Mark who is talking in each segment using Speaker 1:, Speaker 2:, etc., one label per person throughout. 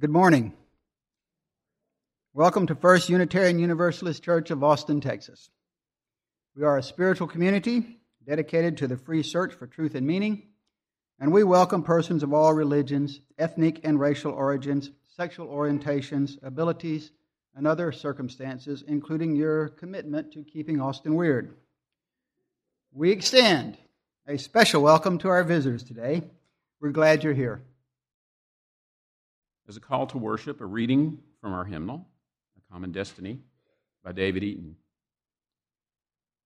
Speaker 1: Good morning. Welcome to First Unitarian Universalist Church of Austin, Texas. We are a spiritual community dedicated to the free search for truth and meaning, and we welcome persons of all religions, ethnic and racial origins, sexual orientations, abilities, and other circumstances, including your commitment to keeping Austin weird. We extend a special welcome to our visitors today. We're glad you're here.
Speaker 2: As a call to worship, a reading from our hymnal, A Common Destiny, by David Eaton.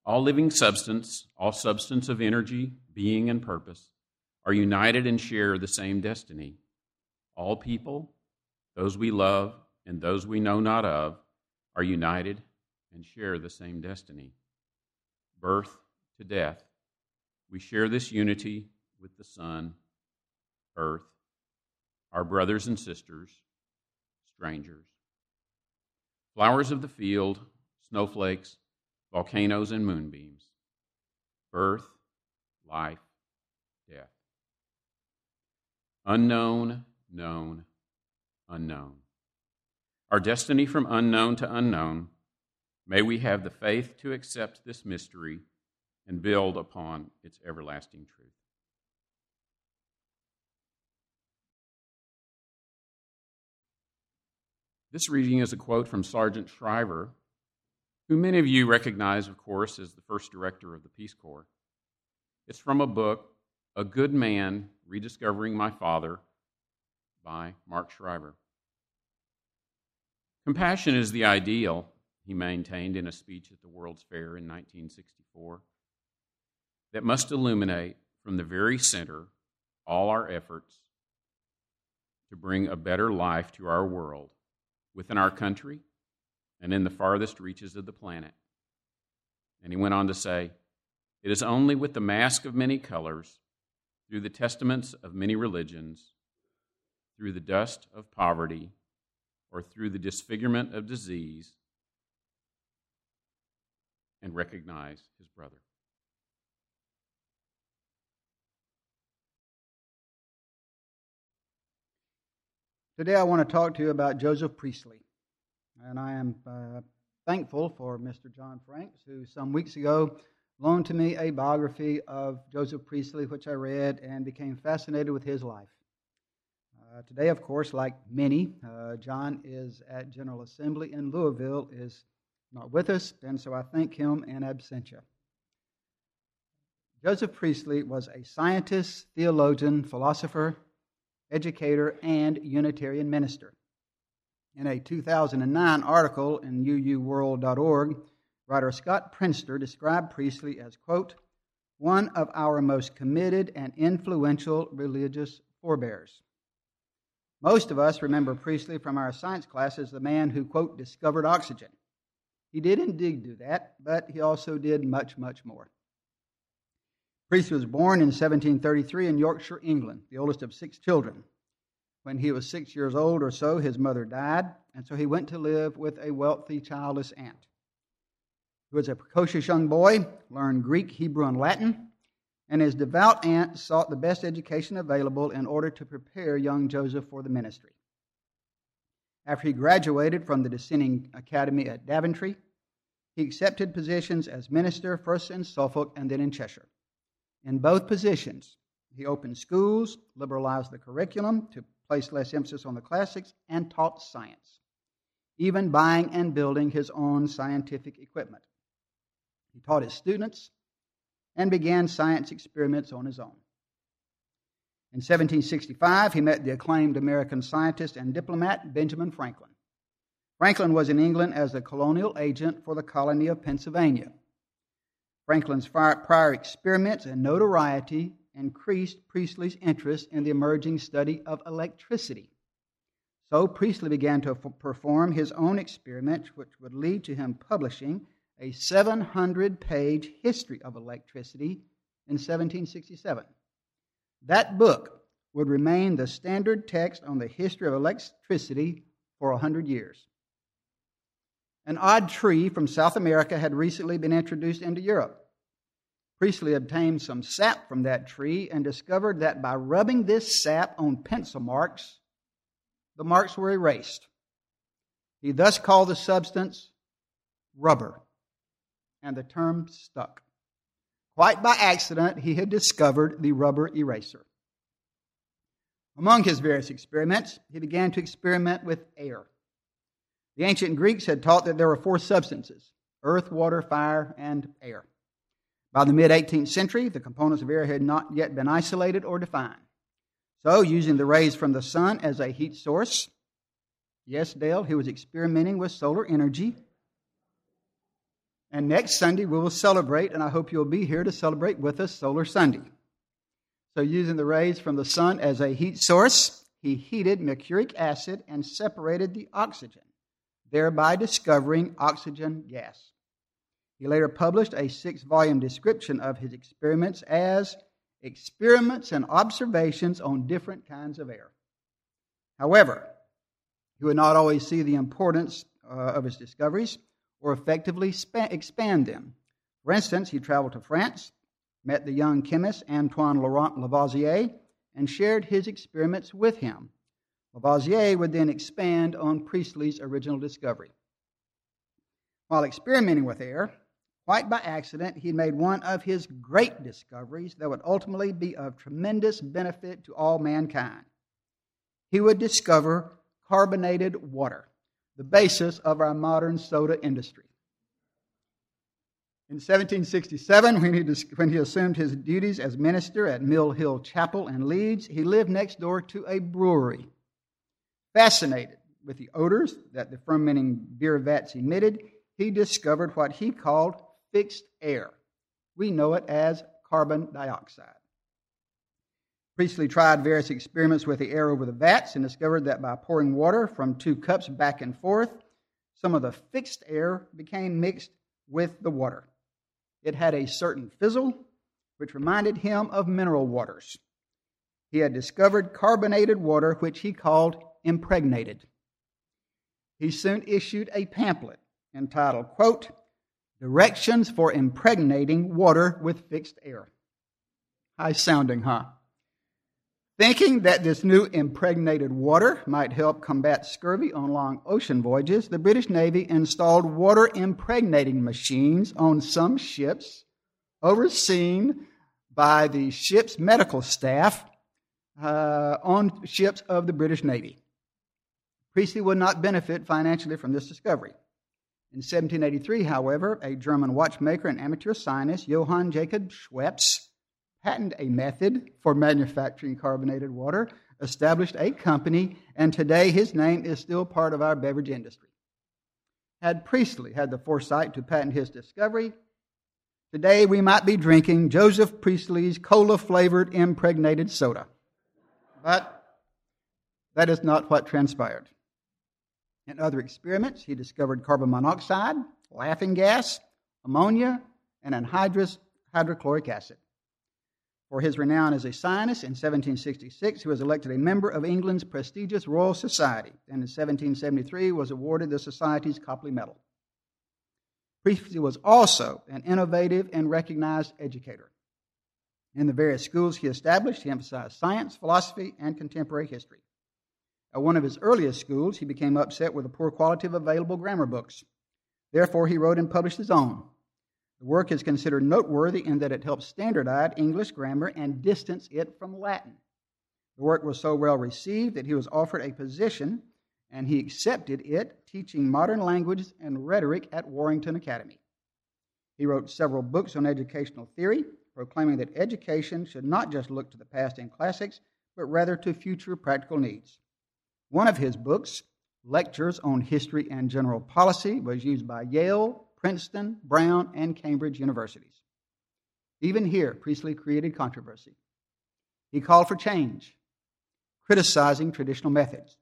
Speaker 2: All living substance, all substance of energy, being, and purpose, are united and share the same destiny. All people, those we love and those we know not of, are united and share the same destiny. Birth to death, we share this unity with the sun, earth, our brothers and sisters, strangers. Flowers of the field, snowflakes, volcanoes, and moonbeams. Birth, life, death. Unknown, known, unknown. Our destiny from unknown to unknown. May we have the faith to accept this mystery and build upon its everlasting truth. This reading is a quote from Sargent Shriver, who many of you recognize, of course, as the first director of the Peace Corps. It's from a book, A Good Man Rediscovering My Father, by Mark Shriver. Compassion is the ideal, he maintained in a speech at the World's Fair in 1964, that must illuminate from the very center all our efforts to bring a better life to our world within our country and in the farthest reaches of the planet. And he went on to say, It is only with the mask of many colors, through the testaments of many religions, through the dust of poverty, or through the disfigurement of disease, and recognize his brother.
Speaker 1: Today I want to talk to you about Joseph Priestley. And I am uh, thankful for Mr. John Franks, who some weeks ago loaned to me a biography of Joseph Priestley, which I read and became fascinated with his life. Uh, today, of course, like many, uh, John is at General Assembly in Louisville, is not with us, and so I thank him in absentia. Joseph Priestley was a scientist, theologian, philosopher, educator, and Unitarian minister. In a 2009 article in uuworld.org, writer Scott Prinster described Priestley as, quote, one of our most committed and influential religious forebears. Most of us remember Priestley from our science class as the man who, quote, discovered oxygen. He did indeed do that, but he also did much, much more. Priestley was born in 1733 in Yorkshire, England, the oldest of six children. When he was six years old or so, his mother died, and so he went to live with a wealthy, childless aunt. He was a precocious young boy, learned Greek, Hebrew, and Latin, and his devout aunt sought the best education available in order to prepare young Joseph for the ministry. After he graduated from the Dissenting Academy at Daventry, he accepted positions as minister first in Suffolk and then in Cheshire. In both positions, he opened schools, liberalized the curriculum to place less emphasis on the classics, and taught science, even buying and building his own scientific equipment. He taught his students and began science experiments on his own. In 1765, he met the acclaimed American scientist and diplomat Benjamin Franklin. Franklin was in England as the colonial agent for the colony of Pennsylvania. Franklin's prior experiments and notoriety increased Priestley's interest in the emerging study of electricity. So Priestley began to perform his own experiments, which would lead to him publishing a 700 page history of electricity in 1767. That book would remain the standard text on the history of electricity for a 100 years. An odd tree from South America had recently been introduced into Europe. Priestley obtained some sap from that tree and discovered that by rubbing this sap on pencil marks, the marks were erased. He thus called the substance rubber, and the term stuck. Quite by accident, he had discovered the rubber eraser. Among his various experiments, he began to experiment with air. The ancient Greeks had taught that there were four substances earth, water, fire, and air. By the mid 18th century, the components of air had not yet been isolated or defined. So, using the rays from the sun as a heat source, yes, Dale, he was experimenting with solar energy. And next Sunday, we will celebrate, and I hope you'll be here to celebrate with us Solar Sunday. So, using the rays from the sun as a heat source, he heated mercuric acid and separated the oxygen, thereby discovering oxygen gas. He later published a six volume description of his experiments as Experiments and Observations on Different Kinds of Air. However, he would not always see the importance uh, of his discoveries or effectively expand them. For instance, he traveled to France, met the young chemist Antoine Laurent Lavoisier, and shared his experiments with him. Lavoisier would then expand on Priestley's original discovery. While experimenting with air, Quite by accident, he made one of his great discoveries that would ultimately be of tremendous benefit to all mankind. He would discover carbonated water, the basis of our modern soda industry. In 1767, when he, when he assumed his duties as minister at Mill Hill Chapel in Leeds, he lived next door to a brewery. Fascinated with the odors that the fermenting beer vats emitted, he discovered what he called fixed air. We know it as carbon dioxide. Priestley tried various experiments with the air over the vats and discovered that by pouring water from two cups back and forth, some of the fixed air became mixed with the water. It had a certain fizzle, which reminded him of mineral waters. He had discovered carbonated water, which he called impregnated. He soon issued a pamphlet entitled, quote, Directions for impregnating water with fixed air. High sounding, huh? Thinking that this new impregnated water might help combat scurvy on long ocean voyages, the British Navy installed water impregnating machines on some ships, overseen by the ship's medical staff uh, on ships of the British Navy. Priestley would not benefit financially from this discovery. In 1783, however, a German watchmaker and amateur scientist, Johann Jacob Schweppes, patented a method for manufacturing carbonated water, established a company, and today his name is still part of our beverage industry. Had Priestley had the foresight to patent his discovery, today we might be drinking Joseph Priestley's cola flavored impregnated soda. But that is not what transpired. In other experiments, he discovered carbon monoxide, laughing gas, ammonia, and anhydrous hydrochloric acid. For his renown as a scientist, in 1766 he was elected a member of England's prestigious Royal Society, and in 1773 was awarded the Society's Copley Medal. Priestley was also an innovative and recognized educator. In the various schools he established, he emphasized science, philosophy, and contemporary history. At one of his earliest schools, he became upset with the poor quality of available grammar books. Therefore, he wrote and published his own. The work is considered noteworthy in that it helps standardize English grammar and distance it from Latin. The work was so well received that he was offered a position, and he accepted it, teaching modern languages and rhetoric at Warrington Academy. He wrote several books on educational theory, proclaiming that education should not just look to the past and classics, but rather to future practical needs. One of his books, Lectures on History and General Policy, was used by Yale, Princeton, Brown, and Cambridge universities. Even here, Priestley created controversy. He called for change, criticizing traditional methods.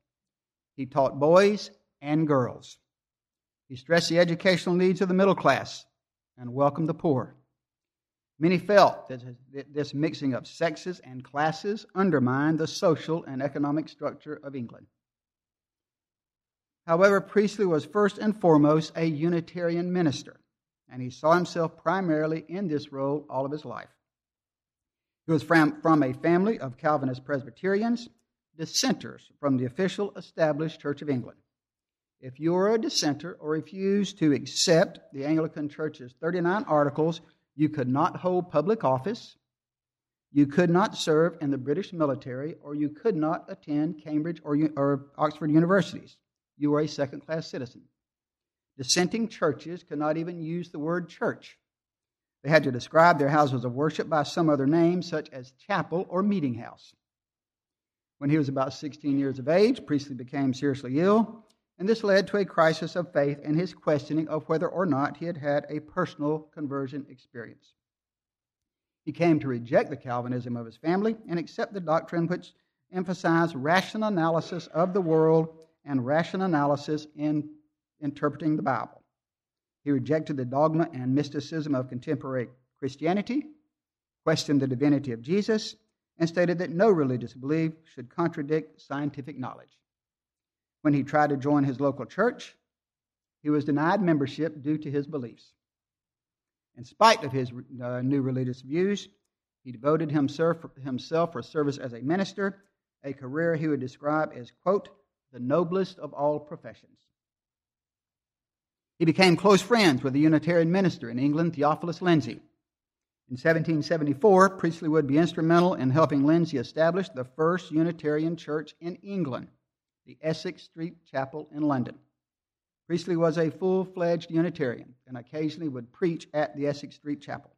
Speaker 1: He taught boys and girls. He stressed the educational needs of the middle class and welcomed the poor. Many felt that this mixing of sexes and classes undermined the social and economic structure of England. However, Priestley was first and foremost a Unitarian minister, and he saw himself primarily in this role all of his life. He was from, a family of Calvinist Presbyterians, dissenters from the official established Church of England. If you are a dissenter or refuse to accept the Anglican Church's 39 articles, you could not hold public office, you could not serve in the British military, or you could not attend Cambridge or, or Oxford universities. You were a second class citizen. Dissenting churches could not even use the word church. They had to describe their houses of worship by some other name, such as chapel or meeting house. When he was about 16 years of age, Priestley became seriously ill, and this led to a crisis of faith and his questioning of whether or not he had had a personal conversion experience. He came to reject the Calvinism of his family and accept the doctrine which emphasized rational analysis of the world and rational analysis in interpreting the Bible. He rejected the dogma and mysticism of contemporary Christianity, questioned the divinity of Jesus, and stated that no religious belief should contradict scientific knowledge. When he tried to join his local church, he was denied membership due to his beliefs. In spite of his uh, new religious views, he devoted himself, himself for service as a minister, a career he would describe as, quote, the noblest of all professions. He became close friends with the Unitarian minister in England, Theophilus Lindsey. In 1774, Priestley would be instrumental in helping Lindsey establish the first Unitarian church in England, the Essex Street Chapel in London. Priestley was a full fledged Unitarian and occasionally would preach at the Essex Street Chapel.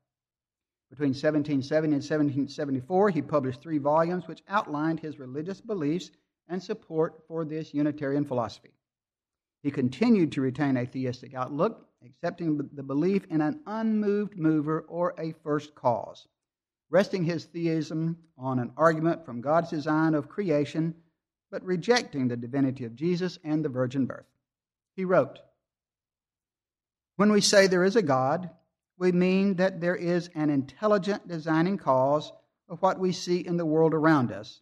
Speaker 1: Between 1770 and 1774, he published three volumes which outlined his religious beliefs and support for this Unitarian philosophy. He continued to retain a theistic outlook, accepting the belief in an unmoved mover or a first cause, resting his theism on an argument from God's design of creation, but rejecting the divinity of Jesus and the virgin birth. He wrote, When we say there is a God, we mean that there is an intelligent designing cause of what we see in the world around us,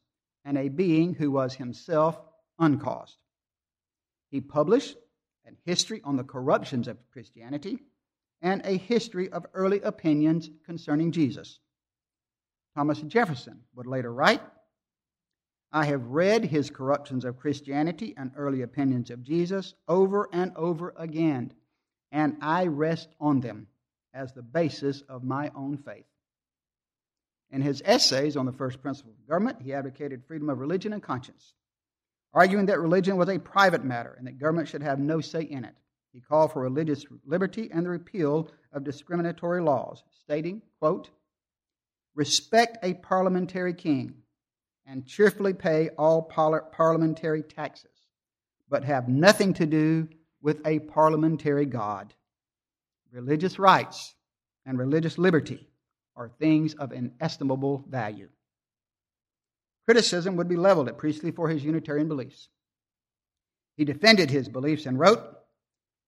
Speaker 1: and a being who was himself uncaused. He published a history on the corruptions of Christianity and a history of early opinions concerning Jesus. Thomas Jefferson would later write I have read his corruptions of Christianity and early opinions of Jesus over and over again, and I rest on them as the basis of my own faith. In his essays on the first principle of government, he advocated freedom of religion and conscience, arguing that religion was a private matter and that government should have no say in it. He called for religious liberty and the repeal of discriminatory laws, stating, quote, Respect a parliamentary king and cheerfully pay all parliamentary taxes, but have nothing to do with a parliamentary God. Religious rights and religious liberty are things of inestimable value. Criticism would be leveled at Priestley for his Unitarian beliefs. He defended his beliefs and wrote,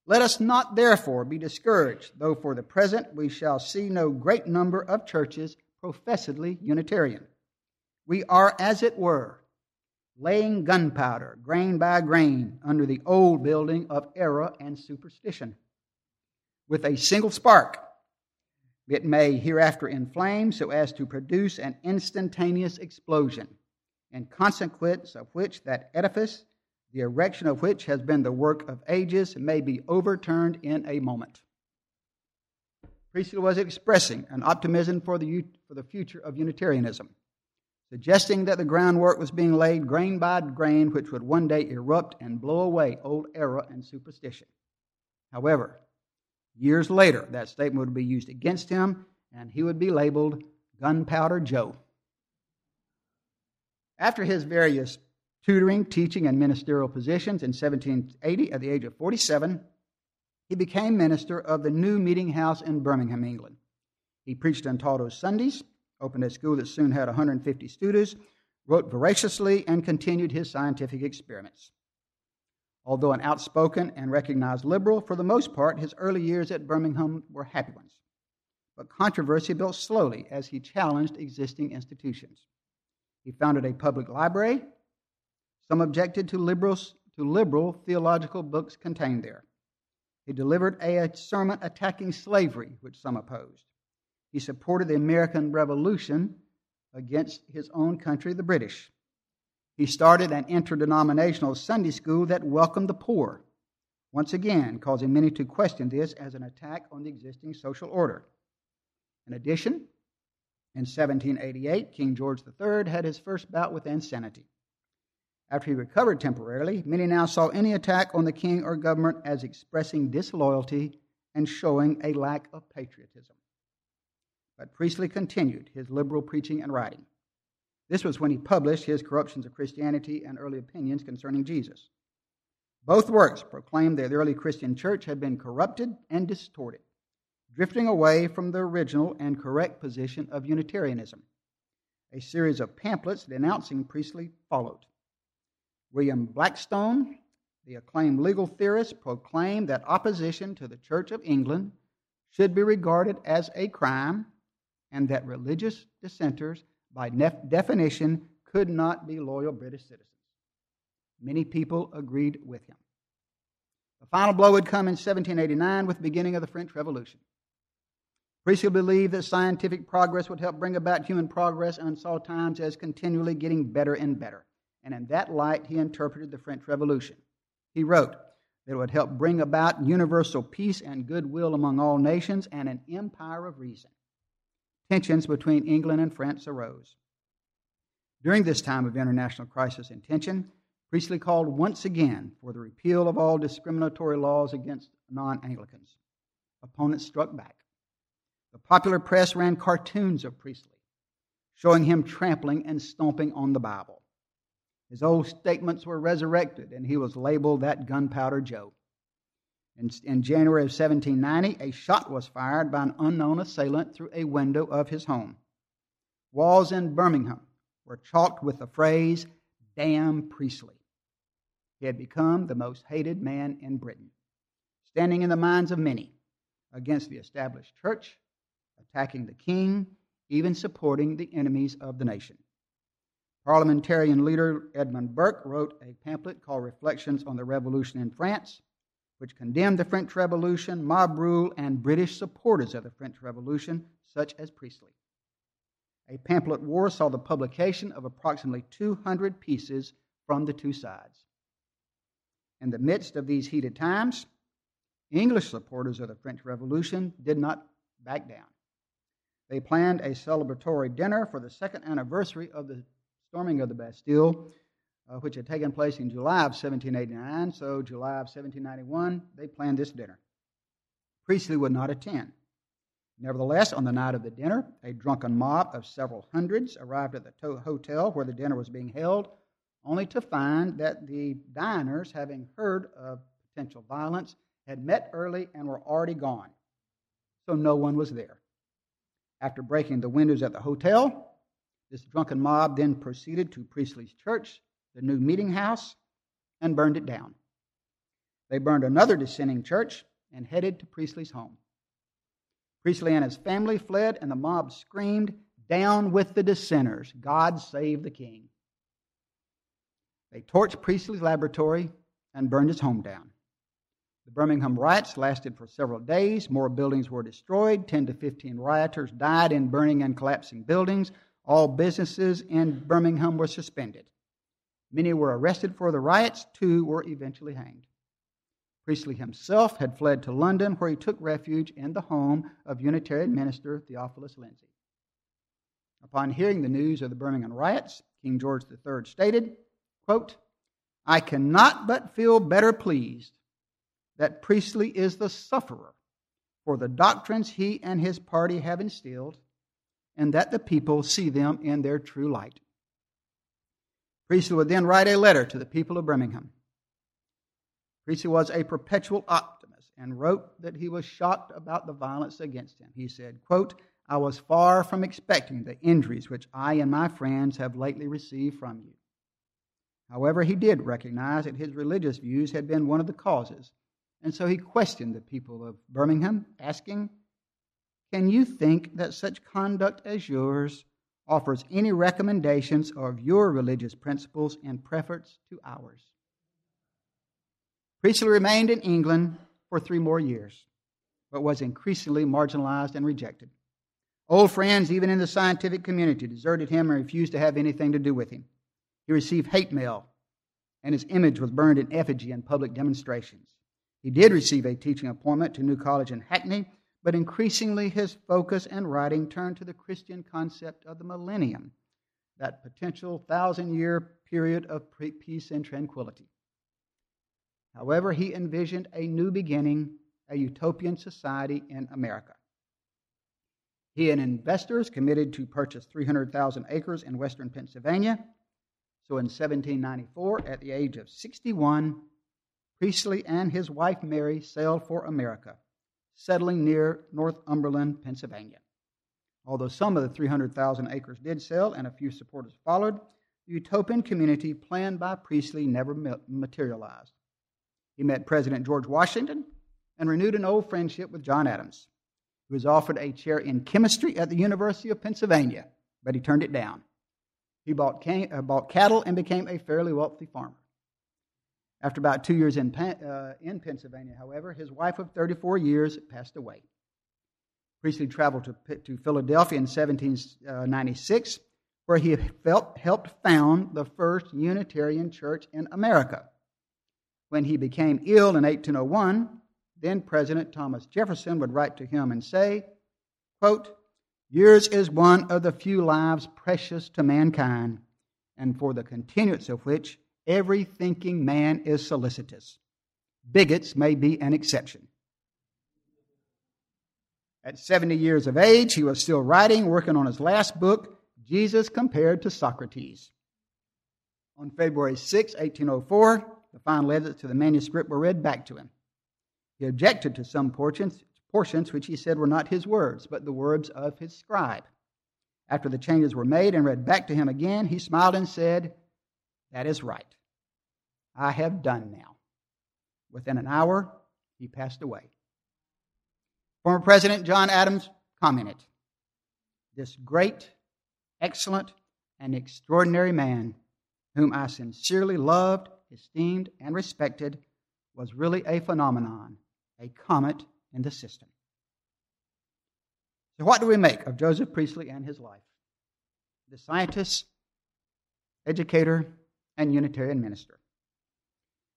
Speaker 1: Let us not therefore be discouraged, though for the present we shall see no great number of churches professedly Unitarian. We are, as it were, laying gunpowder, grain by grain, under the old building of error and superstition. With a single spark, it may hereafter inflame so as to produce an instantaneous explosion, in consequence of which that edifice, the erection of which has been the work of ages, may be overturned in a moment. Priestley was expressing an optimism for the, for the future of Unitarianism suggesting that the groundwork was being laid grain by grain, which would one day erupt and blow away old error and superstition. However, years later, that statement would be used against him, and he would be labeled Gunpowder Joe. After his various tutoring, teaching, and ministerial positions in 1780, at the age of 47, he became minister of the new meeting house in Birmingham, England. He preached and taught on Sundays opened a school that soon had 150 students, wrote voraciously, and continued his scientific experiments. Although an outspoken and recognized liberal, for the most part, his early years at Birmingham were happy ones. But controversy built slowly as he challenged existing institutions. He founded a public library. Some objected to, liberals, to liberal theological books contained there. He delivered a sermon attacking slavery, which some opposed. He supported the American Revolution against his own country, the British. He started an interdenominational Sunday school that welcomed the poor, once again causing many to question this as an attack on the existing social order. In addition, in 1788, King George III had his first bout with insanity. After he recovered temporarily, many now saw any attack on the king or government as expressing disloyalty and showing a lack of patriotism. But Priestley continued his liberal preaching and writing. This was when he published his Corruptions of Christianity and Early Opinions Concerning Jesus. Both works proclaimed that the early Christian church had been corrupted and distorted, drifting away from the original and correct position of Unitarianism. A series of pamphlets denouncing Priestley followed. William Blackstone, the acclaimed legal theorist, proclaimed that opposition to the Church of England should be regarded as a crime and that religious dissenters, by definition, could not be loyal British citizens. Many people agreed with him. The final blow would come in 1789 with the beginning of the French Revolution. Priestley believed that scientific progress would help bring about human progress and saw times as continually getting better and better. And in that light, he interpreted the French Revolution. He wrote that it would help bring about universal peace and goodwill among all nations and an empire of reason. Tensions between England and France arose. During this time of international crisis and tension, Priestley called once again for the repeal of all discriminatory laws against non Anglicans. Opponents struck back. The popular press ran cartoons of Priestley, showing him trampling and stomping on the Bible. His old statements were resurrected, and he was labeled that Gunpowder Joe. In, in, January of 1790, a shot was fired by an unknown assailant through a window of his home. Walls in Birmingham were chalked with the phrase, Damn Priestley. He had become the most hated man in Britain, standing in the minds of many against the established church, attacking the king, even supporting the enemies of the nation. Parliamentarian leader Edmund Burke wrote a pamphlet called Reflections on the Revolution in France, which condemned the French Revolution, mob rule, and British supporters of the French Revolution, such as Priestley. A pamphlet war saw the publication of approximately 200 pieces from the two sides. In the midst of these heated times, English supporters of the French Revolution did not back down. They planned a celebratory dinner for the second anniversary of the storming of the Bastille, uh, which had taken place in July of 1789. So, July of 1791, they planned this dinner. Priestley would not attend. Nevertheless, on the night of the dinner, a drunken mob of several hundreds arrived at the hotel where the dinner was being held only to find that the diners, having heard of potential violence, had met early and were already gone. So no one was there. After breaking the windows at the hotel, this drunken mob then proceeded to Priestley's church, the new meeting house, and burned it down. They burned another dissenting church and headed to Priestley's home. Priestley and his family fled, and the mob screamed, Down with the dissenters! God save the king! They torched Priestley's laboratory and burned his home down. The Birmingham riots lasted for several days. More buildings were destroyed. 10 to 15 rioters died in burning and collapsing buildings. All businesses in Birmingham were suspended. Many were arrested for the riots. Two were eventually hanged. Priestley himself had fled to London, where he took refuge in the home of Unitarian minister Theophilus Lindsey. Upon hearing the news of the Birmingham riots, King George III stated, Quote, I cannot but feel better pleased that Priestley is the sufferer for the doctrines he and his party have instilled, and that the people see them in their true light. Priestley would then write a letter to the people of Birmingham. Priestley was a perpetual optimist and wrote that he was shocked about the violence against him. He said, quote, I was far from expecting the injuries which I and my friends have lately received from you. However, he did recognize that his religious views had been one of the causes, and so he questioned the people of Birmingham, asking, Can you think that such conduct as yours offers any recommendations of your religious principles in preference to ours? Priestley remained in England for three more years, but was increasingly marginalized and rejected. Old friends, even in the scientific community, deserted him and refused to have anything to do with him. He received hate mail, and his image was burned in effigy in public demonstrations. He did receive a teaching appointment to New College in Hackney, but increasingly his focus and writing turned to the Christian concept of the millennium, that potential thousand year period of peace and tranquility. However, he envisioned a new beginning, a utopian society in America. He and investors committed to purchase 300,000 acres in western Pennsylvania. So in 1794, at the age of 61, Priestley and his wife Mary sailed for America, settling near Northumberland, Pennsylvania. Although some of the 300,000 acres did sell and a few supporters followed, the utopian community planned by Priestley never materialized. He met President George Washington and renewed an old friendship with John Adams. He was offered a chair in chemistry at the University of Pennsylvania, but he turned it down. He bought, uh, bought cattle and became a fairly wealthy farmer. After about two years in, uh, in Pennsylvania, however, his wife of 34 years passed away. Priestley traveled to, to Philadelphia in 1796, where he felt, helped found the first Unitarian church in America. When he became ill in 1801, then President Thomas Jefferson would write to him and say, quote, Yours is one of the few lives precious to mankind, and for the continuance of which every thinking man is solicitous. Bigots may be an exception. At 70 years of age, he was still writing, working on his last book, Jesus Compared to Socrates. On February 6, 1804, the final edits to the manuscript were read back to him. He objected to some portions, portions which he said were not his words, but the words of his scribe. After the changes were made and read back to him again, he smiled and said, That is right. I have done now. Within an hour, he passed away. Former President John Adams commented This great, excellent, and extraordinary man, whom I sincerely loved, esteemed, and respected, was really a phenomenon a comet in the system. So, what do we make of Joseph Priestley and his life? The scientist, educator, and Unitarian minister.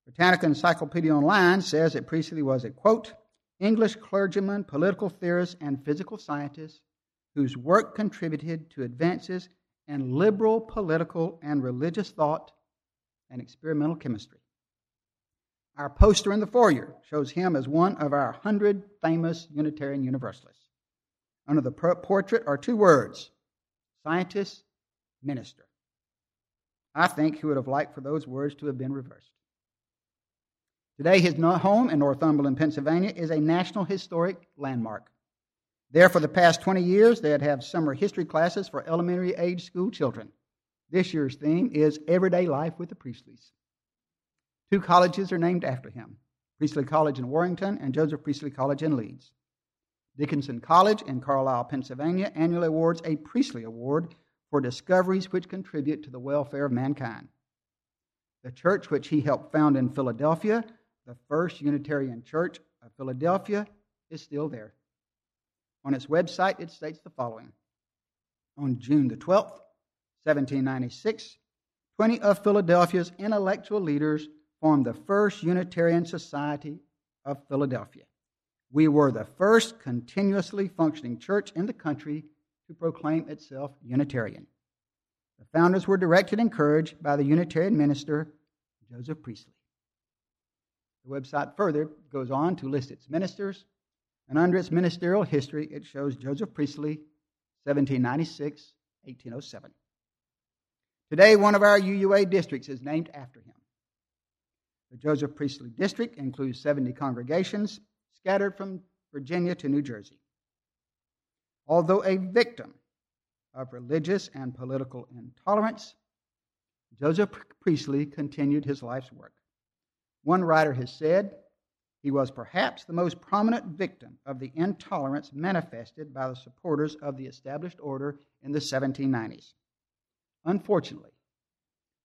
Speaker 1: Britannica Encyclopedia Online says that Priestley was a quote, English clergyman, political theorist, and physical scientist whose work contributed to advances in liberal political and religious thought and experimental chemistry. Our poster in the foyer shows him as one of our hundred famous Unitarian Universalists. Under the portrait are two words scientist, minister. I think he would have liked for those words to have been reversed. Today, his home in Northumberland, Pennsylvania, is a National Historic Landmark. There, for the past 20 years, they have summer history classes for elementary age school children. This year's theme is Everyday Life with the Priestleys. Two colleges are named after him Priestley College in Warrington and Joseph Priestley College in Leeds. Dickinson College in Carlisle, Pennsylvania annually awards a Priestley Award for discoveries which contribute to the welfare of mankind. The church which he helped found in Philadelphia, the First Unitarian Church of Philadelphia, is still there. On its website, it states the following On June the 12th, 1796, 20 of Philadelphia's intellectual leaders formed the first Unitarian Society of Philadelphia. We were the first continuously functioning church in the country to proclaim itself Unitarian. The founders were directed and encouraged by the Unitarian minister, Joseph Priestley. The website further goes on to list its ministers, and under its ministerial history, it shows Joseph Priestley, 1796 1807. Today, one of our UUA districts is named after him. The Joseph Priestley District includes 70 congregations scattered from Virginia to New Jersey. Although a victim of religious and political intolerance, Joseph Priestley continued his life's work. One writer has said he was perhaps the most prominent victim of the intolerance manifested by the supporters of the established order in the 1790s. Unfortunately,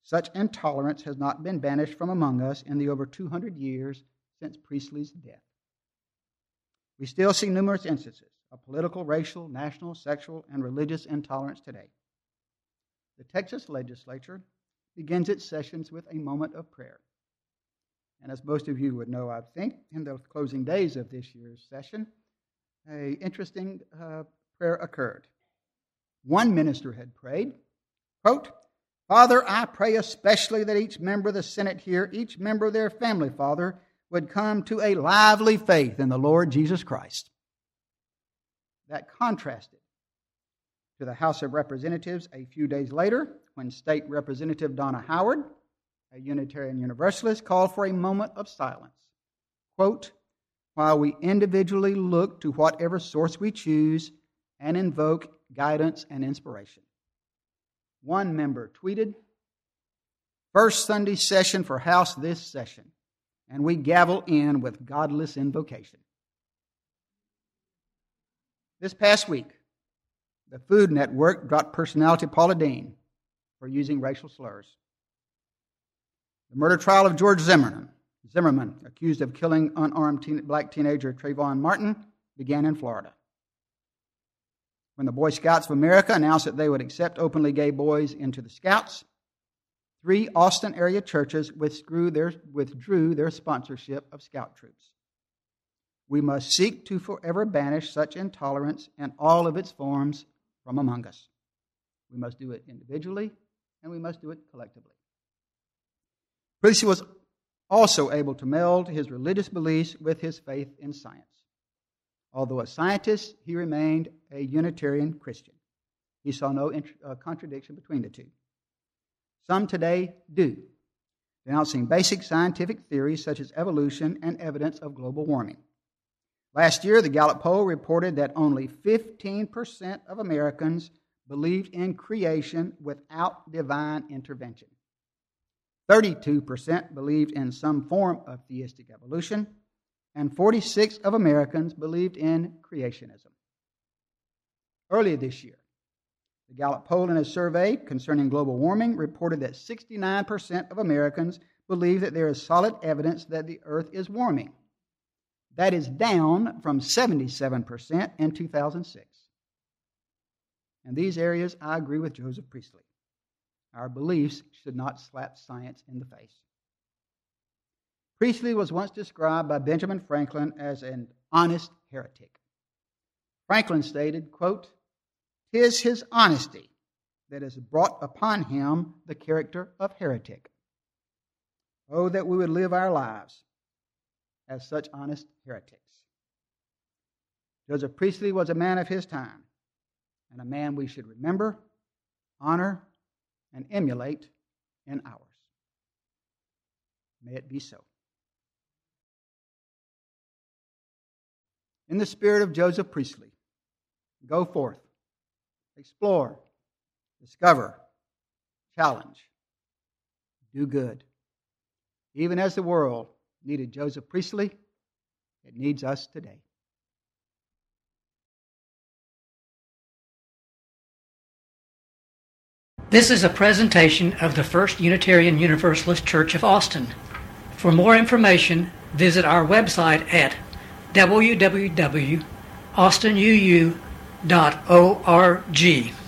Speaker 1: such intolerance has not been banished from among us in the over 200 years since Priestley's death. We still see numerous instances of political, racial, national, sexual, and religious intolerance today. The Texas legislature begins its sessions with a moment of prayer. And as most of you would know, I think, in the closing days of this year's session, a interesting uh, prayer occurred. One minister had prayed, quote, Father, I pray especially that each member of the Senate here, each member of their family, Father, would come to a lively faith in the Lord Jesus Christ. That contrasted to the House of Representatives a few days later when State Representative Donna Howard, a Unitarian Universalist, called for a moment of silence. Quote, while we individually look to whatever source we choose and invoke guidance and inspiration. One member tweeted, First Sunday session for House this session, and we gavel in with godless invocation. This past week, the Food Network dropped personality Paula Deen for using racial slurs. The murder trial of George Zimmerman, Zimmerman, accused of killing unarmed teen, black teenager Trayvon Martin, began in Florida. When the Boy Scouts of America announced that they would accept openly gay boys into the Scouts, three Austin area churches withdrew their, withdrew their sponsorship of Scout troops. We must seek to forever banish such intolerance in all of its forms from among us. We must do it individually and we must do it collectively. Priestley was also able to meld his religious beliefs with his faith in science. Although a scientist, he remained a Unitarian Christian. He saw no uh, contradiction between the two. Some today do, denouncing basic scientific theories such as evolution and evidence of global warming. Last year, the Gallup poll reported that only 15% of Americans believed in creation without divine intervention. 32% believed in some form of theistic evolution, and 46 of Americans believed in creationism. Earlier this year, the Gallup poll in a survey concerning global warming reported that 69% of Americans believe that there is solid evidence that the earth is warming. That is down from 77% in 2006. In these areas, I agree with Joseph Priestley. Our beliefs should not slap science in the face. Priestley was once described by Benjamin Franklin as an honest heretic. Franklin stated, quote, "Tis his honesty that has brought upon him the character of heretic. Oh, that we would live our lives as such honest heretics. Joseph Priestley was a man of his time and a man we should remember, honor, and emulate in ours. May it be so. In the spirit of Joseph Priestley, go forth, explore, discover, challenge, do good. Even as the world needed Joseph Priestley, it needs us today.
Speaker 3: This is a presentation of the First Unitarian Universalist Church of Austin. For more information, visit our website at www.austinuu.org.